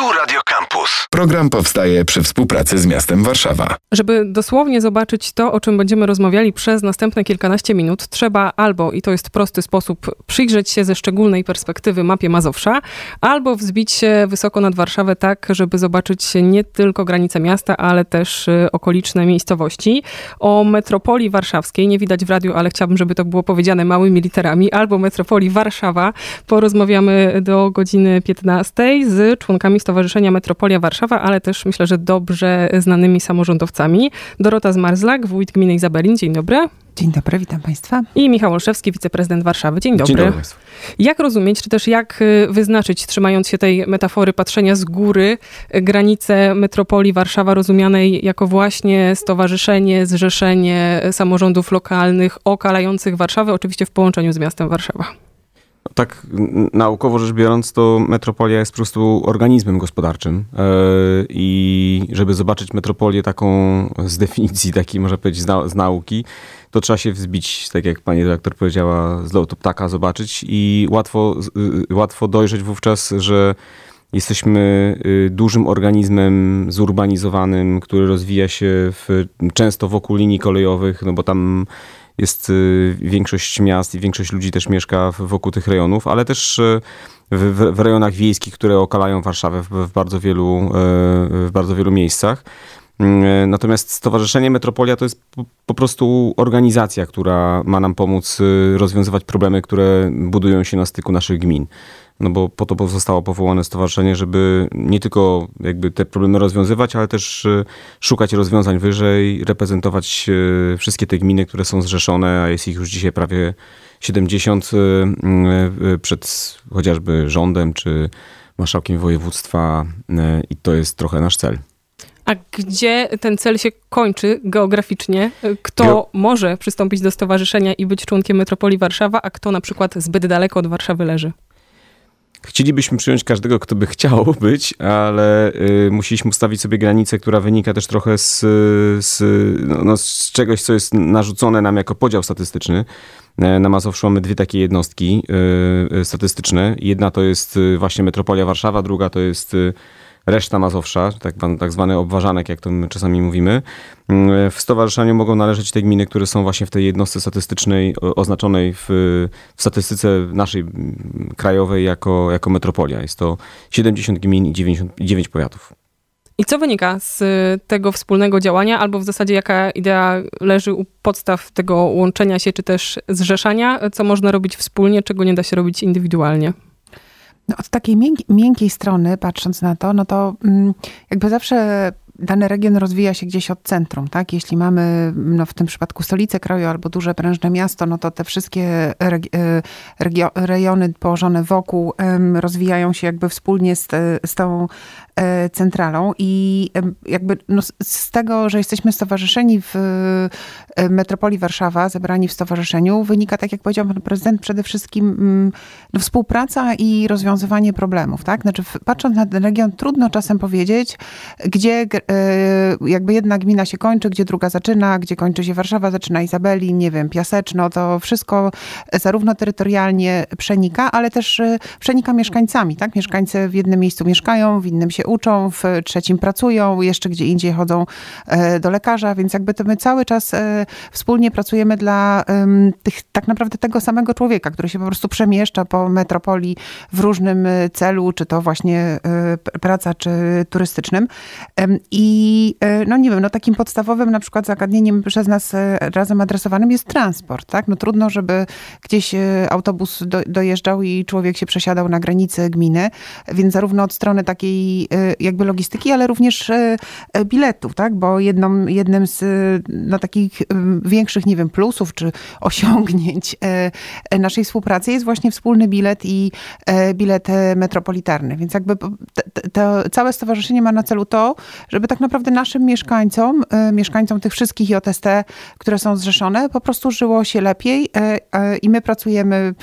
Tu Radio Campus. Program powstaje przy współpracy z miastem Warszawa. Żeby dosłownie zobaczyć to, o czym będziemy rozmawiali przez następne kilkanaście minut, trzeba albo, i to jest prosty sposób, przyjrzeć się ze szczególnej perspektywy mapie Mazowsza, albo wzbić się wysoko nad Warszawę tak, żeby zobaczyć nie tylko granice miasta, ale też y, okoliczne miejscowości. O metropolii warszawskiej nie widać w radiu, ale chciałabym, żeby to było powiedziane małymi literami, albo metropolii Warszawa. Porozmawiamy do godziny 15 z członkami Stowarzyszenia Metropolia Warszawa, ale też myślę, że dobrze znanymi samorządowcami. Dorota Zmarzlak, wójt gminy Izabelin. Dzień dobry. Dzień dobry, witam Państwa. I Michał Olszewski, wiceprezydent Warszawy. Dzień dobry. Dzień dobry Państwu. Jak rozumieć, czy też jak y, wyznaczyć, trzymając się tej metafory patrzenia z góry, y, granice metropolii Warszawa rozumianej jako właśnie stowarzyszenie, zrzeszenie samorządów lokalnych okalających Warszawę, oczywiście w połączeniu z miastem Warszawa? Tak naukowo rzecz biorąc, to metropolia jest po prostu organizmem gospodarczym. E, I żeby zobaczyć metropolię taką z definicji, takiej można powiedzieć z, nau- z nauki, to trzeba się wzbić, tak jak pani redaktor powiedziała, z lotu ptaka zobaczyć i łatwo, y, łatwo dojrzeć wówczas, że jesteśmy y, dużym organizmem zurbanizowanym, który rozwija się w, często wokół linii kolejowych, no bo tam jest y, większość miast i większość ludzi też mieszka wokół tych rejonów, ale też y, w, w, rejonach wiejskich, które okalają Warszawę w, w, bardzo, wielu, y, w bardzo wielu miejscach. Natomiast Stowarzyszenie Metropolia to jest po, prostu organizacja, która ma nam pomóc rozwiązywać problemy, które budują się na styku naszych gmin. No bo po to zostało powołane stowarzyszenie, żeby nie tylko jakby te problemy rozwiązywać, ale też y, szukać rozwiązań wyżej, reprezentować y, wszystkie te gminy, które są zrzeszone, a jest ich już dzisiaj prawie 70 y, y, przed chociażby rządem czy marszałkiem województwa i to jest trochę nasz cel. A gdzie ten cel się kończy geograficznie? Kto Geo- może przystąpić do stowarzyszenia i być członkiem metropolii Warszawa, a kto na przykład zbyt daleko od Warszawy leży? Chcielibyśmy przyjąć każdego, kto by chciał być, ale y, musieliśmy ustawić sobie granicę, która wynika też trochę z, z, no, no, z czegoś, co jest narzucone nam jako podział statystyczny. E, Na Mazowszu mamy dwie takie jednostki y, y, statystyczne. Jedna to jest y, właśnie metropolia Warszawa, druga to jest y, reszta Mazowsza, tak, tak zwany obważanek, jak to my czasami mówimy. Mm, W stowarzyszeniu mogą należeć te gminy, które są właśnie w tej jednostce statystycznej oznaczonej w, w statystyce naszej mm, krajowej jako, jako metropolia. Jest to 70 gmin i 99 powiatów. I co wynika z y, tego wspólnego działania, albo w zasadzie jaka idea leży u podstaw tego łączenia się, czy też zrzeszania? Co można robić wspólnie, czego nie da się robić indywidualnie? No, od takiej mięk- miękkiej strony, patrząc na to, no to mm, jakby zawsze dany region rozwija się gdzieś od centrum, tak? Jeśli mamy no, w tym przypadku stolicę kraju albo duże prężne miasto, no to te wszystkie reg- e, regio- rejony położone wokół rozwijają się jakby wspólnie z, z tą centralą i jakby no, z- tego, że jesteśmy stowarzyszeni w e, metropolii Warszawa, zebrani w stowarzyszeniu, wynika, tak jak powiedział pan prezydent, przede wszystkim mm, no, współpraca i rozwiązywanie problemów, tak? Znaczy, patrząc na ten region, trudno czasem powiedzieć, gdzie e, jakby jedna gmina się kończy, gdzie druga zaczyna, gdzie kończy się Warszawa, zaczyna Izabeli, nie wiem, Piaseczno, to wszystko zarówno terytorialnie przenika, ale też e, przenika mieszkańcami, tak? Mieszkańcy w jednym miejscu mieszkają, w innym się uczą, w trzecim pracują, jeszcze gdzie indziej chodzą e, do lekarza, więc jakby to my cały czas e, wspólnie pracujemy dla tych, tak naprawdę tego samego człowieka, który się po prostu przemieszcza po metropolii w różnym e, celu, czy to właśnie praca, czy turystycznym. I no nie wiem, no takim podstawowym na przykład zagadnieniem przez nas razem adresowanym jest transport, tak? No trudno, żeby gdzieś autobus do, dojeżdżał i człowiek się przesiadał na granicy gminy, więc zarówno od strony takiej jakby logistyki, ale również e, e, biletów, tak? Bo jedną, jednym z e, no, takich e, większych, nie wiem, plusów czy osiągnięć e, e, naszej współpracy jest właśnie wspólny bilet i e, bilet e, metropolitarny. Więc jakby to całe stowarzyszenie ma na celu to, żeby tak naprawdę naszym mieszkańcom, e, mieszkańcom tych wszystkich JST, które są zrzeszone, po prostu żyło się lepiej e, e, i my pracujemy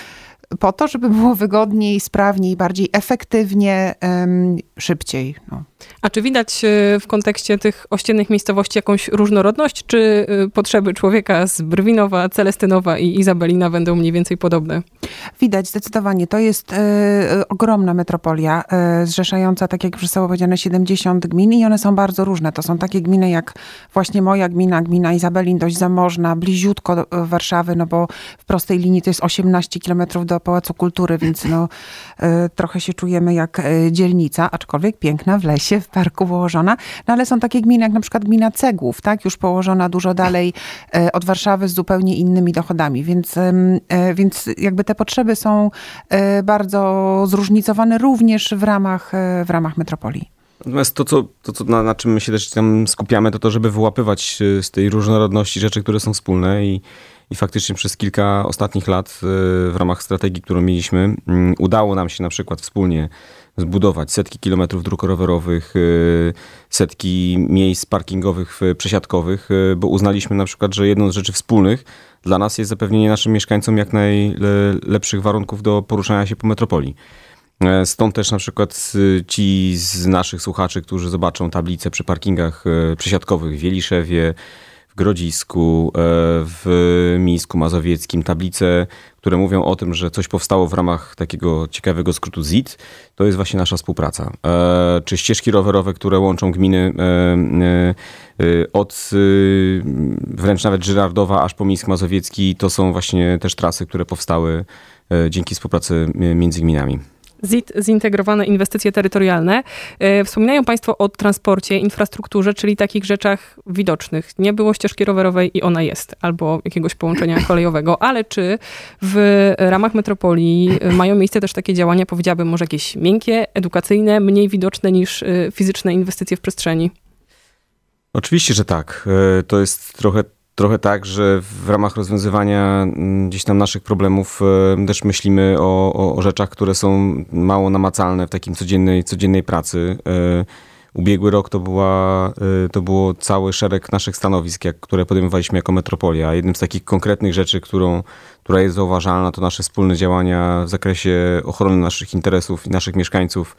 po to, żeby było wygodniej, sprawniej, bardziej efektywnie, szybciej. No. A czy widać e, w kontekście tych ościennych miejscowości jakąś różnorodność, czy e, potrzeby człowieka z Brwinowa, Celestynowa i Izabelina będą mniej więcej podobne? Widać zdecydowanie. To jest e, ogromna metropolia, e, zrzeszająca, tak jak już zostało powiedziane, 70 gmin i one są bardzo różne. To są takie gminy jak właśnie moja gmina, gmina Izabelin, dość zamożna, bliziutko do Warszawy, no bo w prostej linii to jest 18 kilometrów do Pałacu Kultury, więc no, e, trochę się czujemy jak dzielnica, aczkolwiek piękna w lesie, w parku położona. No ale są takie gminy jak na przykład gmina Cegłów, tak? Już położona dużo dalej e, od Warszawy z zupełnie innymi dochodami, więc, e, więc jakby te potrzeby są e, bardzo zróżnicowane również w ramach, w ramach metropolii. Natomiast to, co, to, co na, na czym my się też tam skupiamy, to to, żeby wyłapywać z tej różnorodności rzeczy, które są wspólne i, i faktycznie przez kilka ostatnich lat w ramach strategii, którą mieliśmy, udało nam się na przykład wspólnie zbudować setki kilometrów dróg rowerowych, e, setki miejsc parkingowych, e, przesiadkowych, e, bo uznaliśmy na przykład, że jedną z rzeczy wspólnych dla nas jest zapewnienie naszym mieszkańcom jak najlepszych warunków do poruszania się po metropolii. E, Stąd też na przykład y, ci z naszych słuchaczy, którzy zobaczą tablice przy parkingach przesiadkowych w Wieliszewie, w Grodzisku, e, w Mińsku Mazowieckim, tablice, które mówią o tym, że coś powstało w ramach takiego ciekawego skrótu ZIT, to jest właśnie nasza współpraca. E, Czy ścieżki rowerowe, które łączą gminy e, e, od y, wręcz nawet Żyrardowa aż po Mińsk Mazowiecki, to są właśnie też trasy, które powstały dzięki współpracy między gminami. ZIT, zintegrowane inwestycje terytorialne. E, Wspominają Państwo o transporcie, infrastrukturze, czyli takich rzeczach widocznych. Nie było ścieżki rowerowej i ona jest, albo jakiegoś połączenia kolejowego, ale czy w ramach metropolii e, mają miejsce też takie działania, powiedziałabym, może jakieś miękkie, edukacyjne, mniej widoczne niż e, fizyczne inwestycje w przestrzeni? Oczywiście, że tak. To jest trochę, trochę tak, że w ramach rozwiązywania mm, gdzieś tam naszych problemów e, też myślimy o, o, o rzeczach, które są mało namacalne w takim codziennej, codziennej pracy. E, Ubiegły rok to, była, e, to było cały szereg naszych stanowisk, jak, które podejmowaliśmy jako metropolia. Jednym z takich konkretnych rzeczy, którą, która jest zauważalna, to nasze wspólne działania w zakresie ochrony naszych interesów i naszych mieszkańców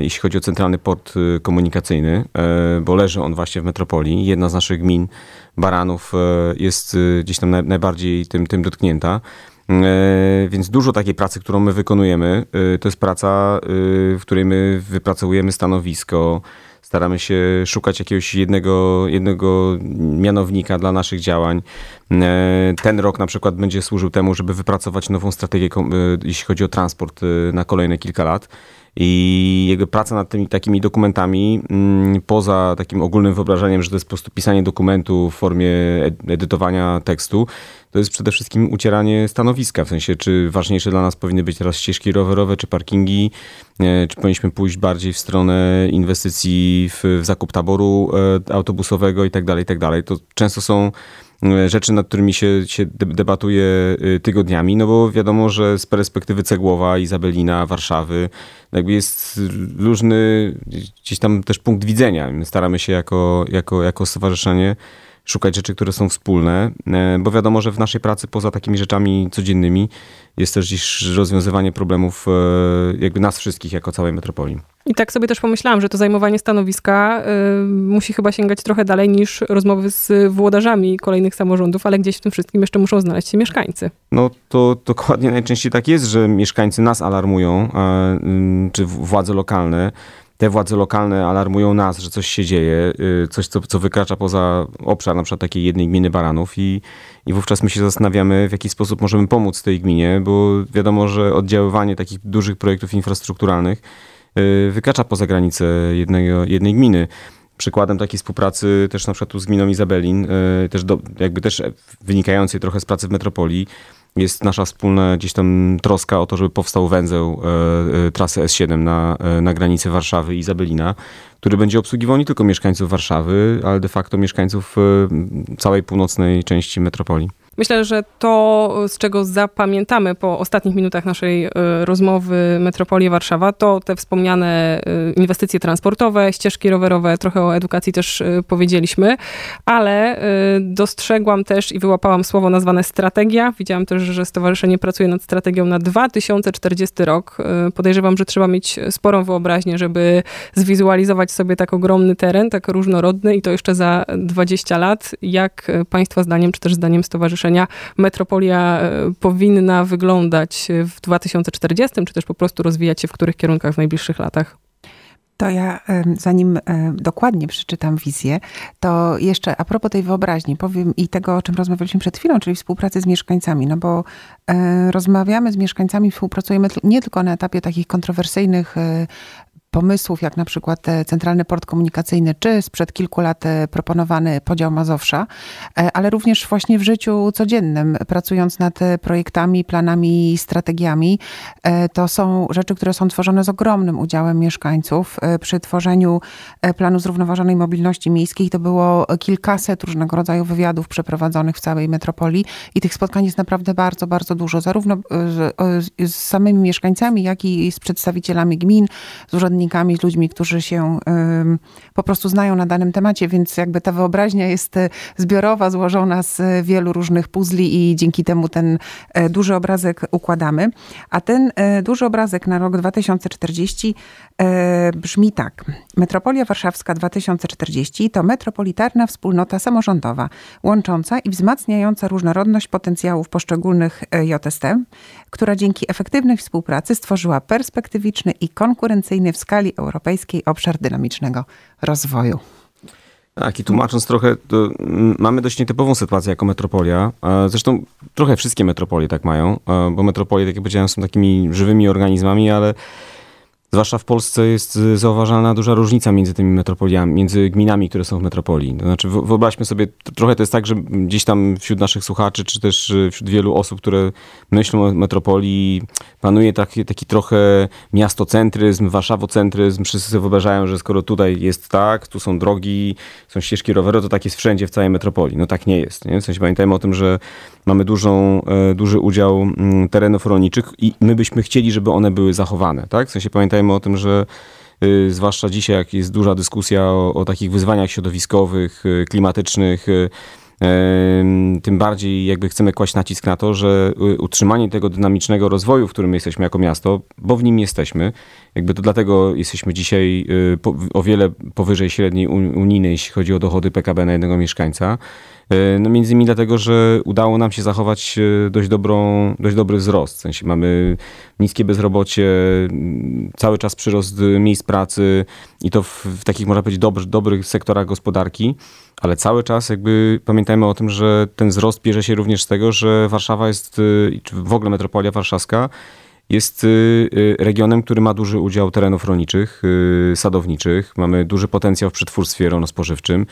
jeśli chodzi o centralny port e, komunikacyjny, e, bo leży on właśnie w metropolii. Jedna z naszych gmin, Baranów, e, jest e, gdzieś tam naj- najbardziej tym, tym dotknięta. E, Więc dużo takiej pracy, którą my wykonujemy, e, to jest praca, e, w której my wypracowujemy stanowisko, staramy się szukać jakiegoś jednego, jednego mianownika dla naszych działań. E, Ten rok na przykład będzie służył temu, żeby wypracować nową strategię, e, jeśli chodzi o transport e, na kolejne kilka lat. I jego praca nad tymi takimi dokumentami, mm, poza takim ogólnym wyobrażeniem, że to jest po prostu pisanie dokumentu w formie ed- edytowania tekstu, to jest przede wszystkim ucieranie stanowiska, w sensie czy ważniejsze dla nas powinny być teraz ścieżki rowerowe, czy parkingi, e, czy powinniśmy pójść bardziej w stronę inwestycji w, w zakup taboru e, autobusowego i tak dalej, tak dalej. To często są e, rzeczy, nad którymi się, się de- debatuje tygodniami, no bo wiadomo, że z perspektywy Cegłowa, Izabelina, Warszawy, jakby jest różny gdzieś tam też punkt widzenia. My staramy się jako, jako, jako stowarzyszenie szukać rzeczy, które są wspólne, e, bo wiadomo, że w naszej pracy poza takimi rzeczami codziennymi jest też dziś rozwiązywanie problemów e, jakby nas wszystkich jako całej metropolii. I tak sobie też pomyślałam, że to zajmowanie stanowiska y, musi chyba sięgać trochę dalej niż rozmowy z włodarzami kolejnych samorządów, ale gdzieś w tym wszystkim jeszcze muszą znaleźć się mieszkańcy. No to dokładnie najczęściej tak jest, że mieszkańcy nas alarmują, ym, czy władze lokalne. Te władze lokalne alarmują nas, że coś się dzieje, y, coś, co, co wykracza poza obszar na przykład takiej jednej gminy Baranów i, i wówczas my się zastanawiamy, w jaki sposób możemy pomóc tej gminie, bo wiadomo, że oddziaływanie takich dużych projektów infrastrukturalnych y, wykracza poza granice jednego, jednej gminy. Przykładem takiej współpracy też na przykład z gminą Izabelin, y, też do, jakby też wynikającej trochę z pracy w metropolii, jest nasza wspólna gdzieś tam troska o to, żeby powstał węzeł e, e, trasy S7 na, e, na granicy Warszawy i Izabelina, który będzie obsługiwał nie tylko mieszkańców Warszawy, ale de facto mieszkańców e, całej północnej części metropolii. Myślę, że to, z czego zapamiętamy po ostatnich minutach naszej y, rozmowy Metropolię Warszawa, to te wspomniane y, inwestycje transportowe, ścieżki rowerowe, trochę o edukacji też y, powiedzieliśmy, ale dostrzegłam też i wyłapałam słowo nazwane strategia. Widziałam też, że stowarzyszenie pracuje nad strategią na 2040 rok. Podejrzewam, że trzeba mieć sporą wyobraźnię, żeby zwizualizować sobie tak ogromny teren, tak różnorodny i to jeszcze za 20 lat. Jak Państwa zdaniem, czy też zdaniem stowarzyszenia metropolia e, powinna wyglądać w 2040, czy też po prostu rozwijać się w których kierunkach w najbliższych latach? To ja, zanim dokładnie przeczytam wizję, to jeszcze a propos tej wyobraźni powiem i tego, o czym rozmawialiśmy przed chwilą, czyli współpracy z mieszkańcami, no bo e, rozmawiamy z mieszkańcami, współpracujemy nie tylko na etapie takich kontrowersyjnych e, pomysłów, jak na przykład Centralny Port Komunikacyjny, czy sprzed kilku lat e, proponowany podział Mazowsza, e, ale również właśnie w życiu codziennym, pracując nad e, projektami, planami, strategiami. To są rzeczy, które są tworzone z ogromnym udziałem mieszkańców. Przy tworzeniu planu zrównoważonej mobilności miejskiej to było kilkaset różnego rodzaju wywiadów przeprowadzonych w całej metropolii i tych spotkań jest naprawdę bardzo, bardzo dużo, zarówno z, z samymi mieszkańcami, jak i z przedstawicielami gmin, z urzędnikami urzędnikami, z ludźmi, którzy się po prostu znają na danym temacie, więc jakby ta wyobraźnia jest e, zbiorowa, złożona z e, wielu różnych puzli i dzięki temu ten e, duży obrazek układamy. A ten duży obrazek na rok 2040 brzmi tak. Metropolia Warszawska 2040 to metropolitarna wspólnota samorządowa, łącząca i wzmacniająca różnorodność potencjałów poszczególnych JST, która dzięki efektywnej współpracy stworzyła perspektywiczny i konkurencyjny w skali europejskiej obszar dynamicznego rozwoju. Tak, i tłumacząc trochę, mamy dość nietypową sytuację jako metropolia. Zresztą trochę wszystkie metropolie tak mają, bo metropolie, tak jak powiedziałem, są takimi żywymi organizmami, ale Zwłaszcza w Polsce jest zauważalna duża różnica między tymi metropoliami, między gminami, które są w metropolii. To znaczy, wyobraźmy sobie, trochę to jest tak, że gdzieś tam wśród naszych słuchaczy, czy też y, wśród wielu osób, które myślą o metropolii, panuje taki, taki trochę miastocentryzm, warszawocentryzm. Wszyscy sobie wyobrażają, że skoro tutaj jest tak, tu są drogi, są ścieżki rowerowe, to tak jest wszędzie w całej metropolii. No tak nie jest. Nie? W sensie pamiętajmy o tym, że mamy dużą, e, duży udział mm, terenów rolniczych i my byśmy chcieli, żeby one były zachowane. Tak? W sensie pamiętajmy o tym, że y, zwłaszcza dzisiaj, jak jest duża dyskusja o, o takich wyzwaniach środowiskowych, y, klimatycznych, y, tym bardziej jakby chcemy kłaść nacisk na to, że utrzymanie tego dynamicznego rozwoju, w którym jesteśmy jako miasto, bo w nim jesteśmy, jakby to dlatego jesteśmy dzisiaj o wiele powyżej średniej unijnej, jeśli chodzi o dochody PKB na jednego mieszkańca. E, no między innymi dlatego, że udało nam się zachować e, dość, dobrą, dość dobry wzrost. W sensie mamy niskie bezrobocie, cały czas przyrost miejsc pracy i to w, w takich, można powiedzieć, dobry, dobrych sektorach gospodarki, ale cały czas jakby pamiętajmy o tym, że ten wzrost bierze się również z tego, że Warszawa jest, e, czy w ogóle metropolia warszawska jest regionem, który ma duży udział terenów rolniczych, sadowniczych. Mamy duży potencjał w przetwórstwie rolno-spożywczym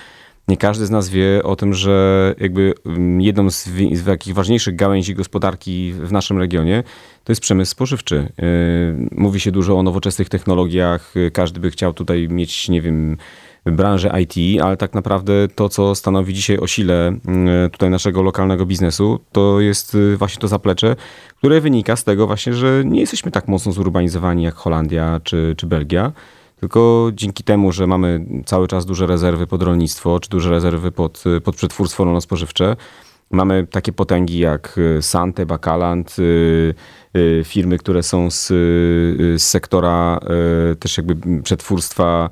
nie każdy z nas wie o tym, że jakby mm, jedną z, z takich ważniejszych gałęzi gospodarki w naszym regionie to jest przemysł spożywczy. Y, mówi się dużo o nowoczesnych technologiach, y, każdy by chciał tutaj mieć, nie wiem, branżę IT, ale tak naprawdę to, co stanowi dzisiaj o sile y, tutaj naszego lokalnego biznesu, to jest właśnie to zaplecze, które wynika z tego właśnie, że nie jesteśmy tak mocno zurbanizowani jak Holandia czy, czy Belgia. Tylko dzięki temu, że mamy cały czas duże rezerwy pod rolnictwo, czy duże rezerwy pod, pod przetwórstwo rolno-spożywcze, mamy takie potęgi jak Sante, Bakaland, y, Y, firmy, które są z, y, z sektora y, też jakby przetwórstwa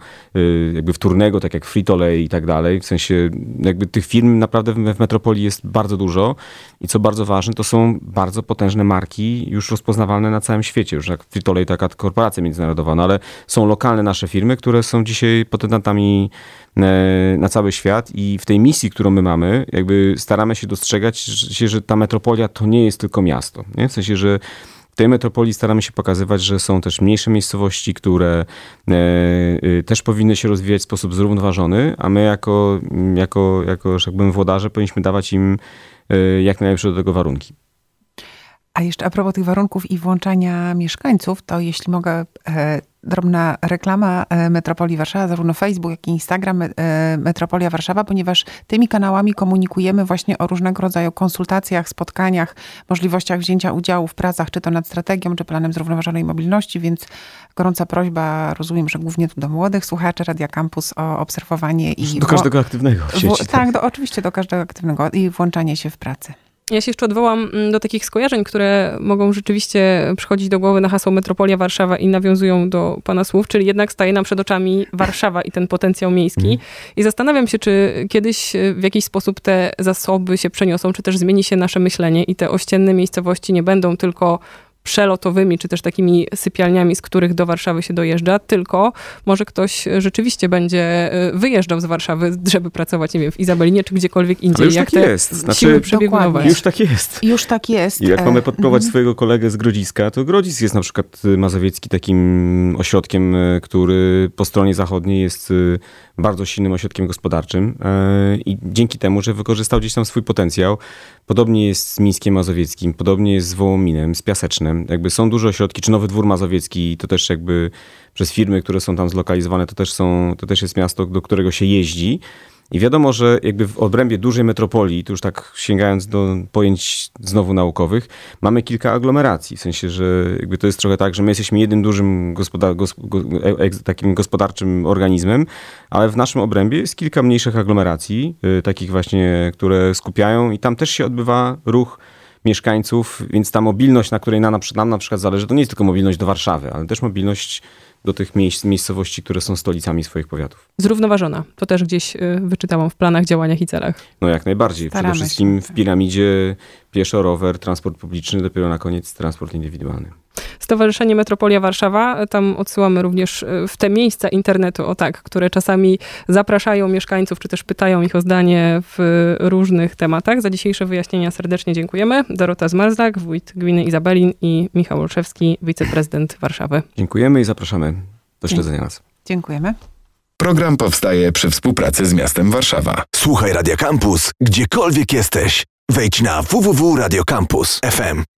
jakby wtórnego, tak jak Frito-Lay i tak dalej. W sensie jakby tych firm naprawdę w metropolii jest bardzo dużo i co bardzo ważne, to są bardzo potężne marki już rozpoznawalne na całym świecie. Już jak Frito-Lay taka korporacja międzynarodowa, no ale są lokalne nasze firmy, które są dzisiaj potentantami na cały świat i w tej misji, którą my mamy, jakby staramy się dostrzegać się, że ta metropolia to nie jest tylko miasto. Nie? W sensie, że tej metropolii staramy się pokazywać, że są też mniejsze miejscowości, które e, e, też powinny się rozwijać w sposób zrównoważony, a my jako, jako, jako że powiem, włodarze powinniśmy dawać im e, jak najlepsze do tego warunki. A jeszcze a propos tych warunków i włączania mieszkańców, to jeśli mogę, e, drobna reklama e, Metropolii Warszawa, zarówno Facebook, jak i Instagram e, Metropolia Warszawa, ponieważ tymi kanałami komunikujemy właśnie o różnego rodzaju konsultacjach, spotkaniach, możliwościach wzięcia udziału w pracach, czy to nad strategią, czy planem zrównoważonej mobilności, więc gorąca prośba, rozumiem, że głównie tu do młodych słuchaczy Radia Campus o obserwowanie i... Do każdego aktywnego w sieci. W, tak, do, oczywiście do każdego aktywnego i włączanie się w pracę. Ja się jeszcze odwołam mm, do takich skojarzeń, które mogą rzeczywiście przychodzić do głowy na hasło Metropolia Warszawa i nawiązują do pana słów, czyli jednak staje nam przed oczami Warszawa i ten potencjał miejski. Mm. I zastanawiam się, czy kiedyś e, w jakiś sposób te zasoby się przeniosą, czy też zmieni się nasze myślenie i te ościenne miejscowości nie będą tylko przelotowymi, czy też takimi sypialniami, z których do Warszawy się dojeżdża, tylko może ktoś rzeczywiście będzie e, wyjeżdżał z Warszawy, żeby pracować, nie wiem, w Izabelinie, czy gdziekolwiek indziej. Ale już jak tak jest. Znaczy, Już tak jest. Już tak jest. I jak mamy e, podprowadzić mm. swojego kolegę z Grodziska, to Grodzisk jest na przykład mazowiecki takim ośrodkiem, e, który po stronie zachodniej jest bardzo silnym ośrodkiem gospodarczym i dzięki temu, że wykorzystał gdzieś tam swój potencjał, podobnie jest z Mińskiem Mazowieckim, podobnie jest z Wołominem, z Piasecznem, jakby są duże ośrodki, czy Nowy Dwór Mazowiecki, to też jakby przez firmy, które są tam zlokalizowane, to też, są, to też jest miasto, do którego się jeździ. I wiadomo, że jakby w obrębie dużej metropolii, tu już tak sięgając do pojęć znowu naukowych, mamy kilka aglomeracji. W sensie, że jakby to jest trochę tak, że my jesteśmy jednym dużym gospodar e, takim gospodarczym organizmem, ale w naszym obrębie jest kilka mniejszych aglomeracji, y, takich właśnie, które skupiają i tam też się odbywa ruch mieszkańców, więc ta mobilność, na której nam, nam na przykład zależy, to nie jest tylko mobilność do Warszawy, ale też mobilność do tych miejsc, miejscowości, które są stolicami swoich powiatów. Zrównoważona. To też gdzieś y, wyczytałam w planach, działaniach i celach. No jak najbardziej. Staramy Przede wszystkim się. w piramidzie pieszo, rower, transport publiczny, dopiero na koniec transport indywidualny. Stowarzyszenie Metropolia Warszawa, tam odsyłamy również e, w te miejsca internetu, o tak, które czasami zapraszają mieszkańców, czy też pytają ich o zdanie w różnych tematach. Za dzisiejsze wyjaśnienia serdecznie dziękujemy. Dorota Zmarzak, wójt gminy Izabelin i Michał Olszewski, wiceprezydent Warszawy. Dziękujemy i zapraszamy do śledzenia nas. Dziękujemy. Program powstaje przy współpracy z miastem Warszawa. Słuchaj Radio Campus, gdziekolwiek jesteś. Wejdź na www.radiocampus.fm.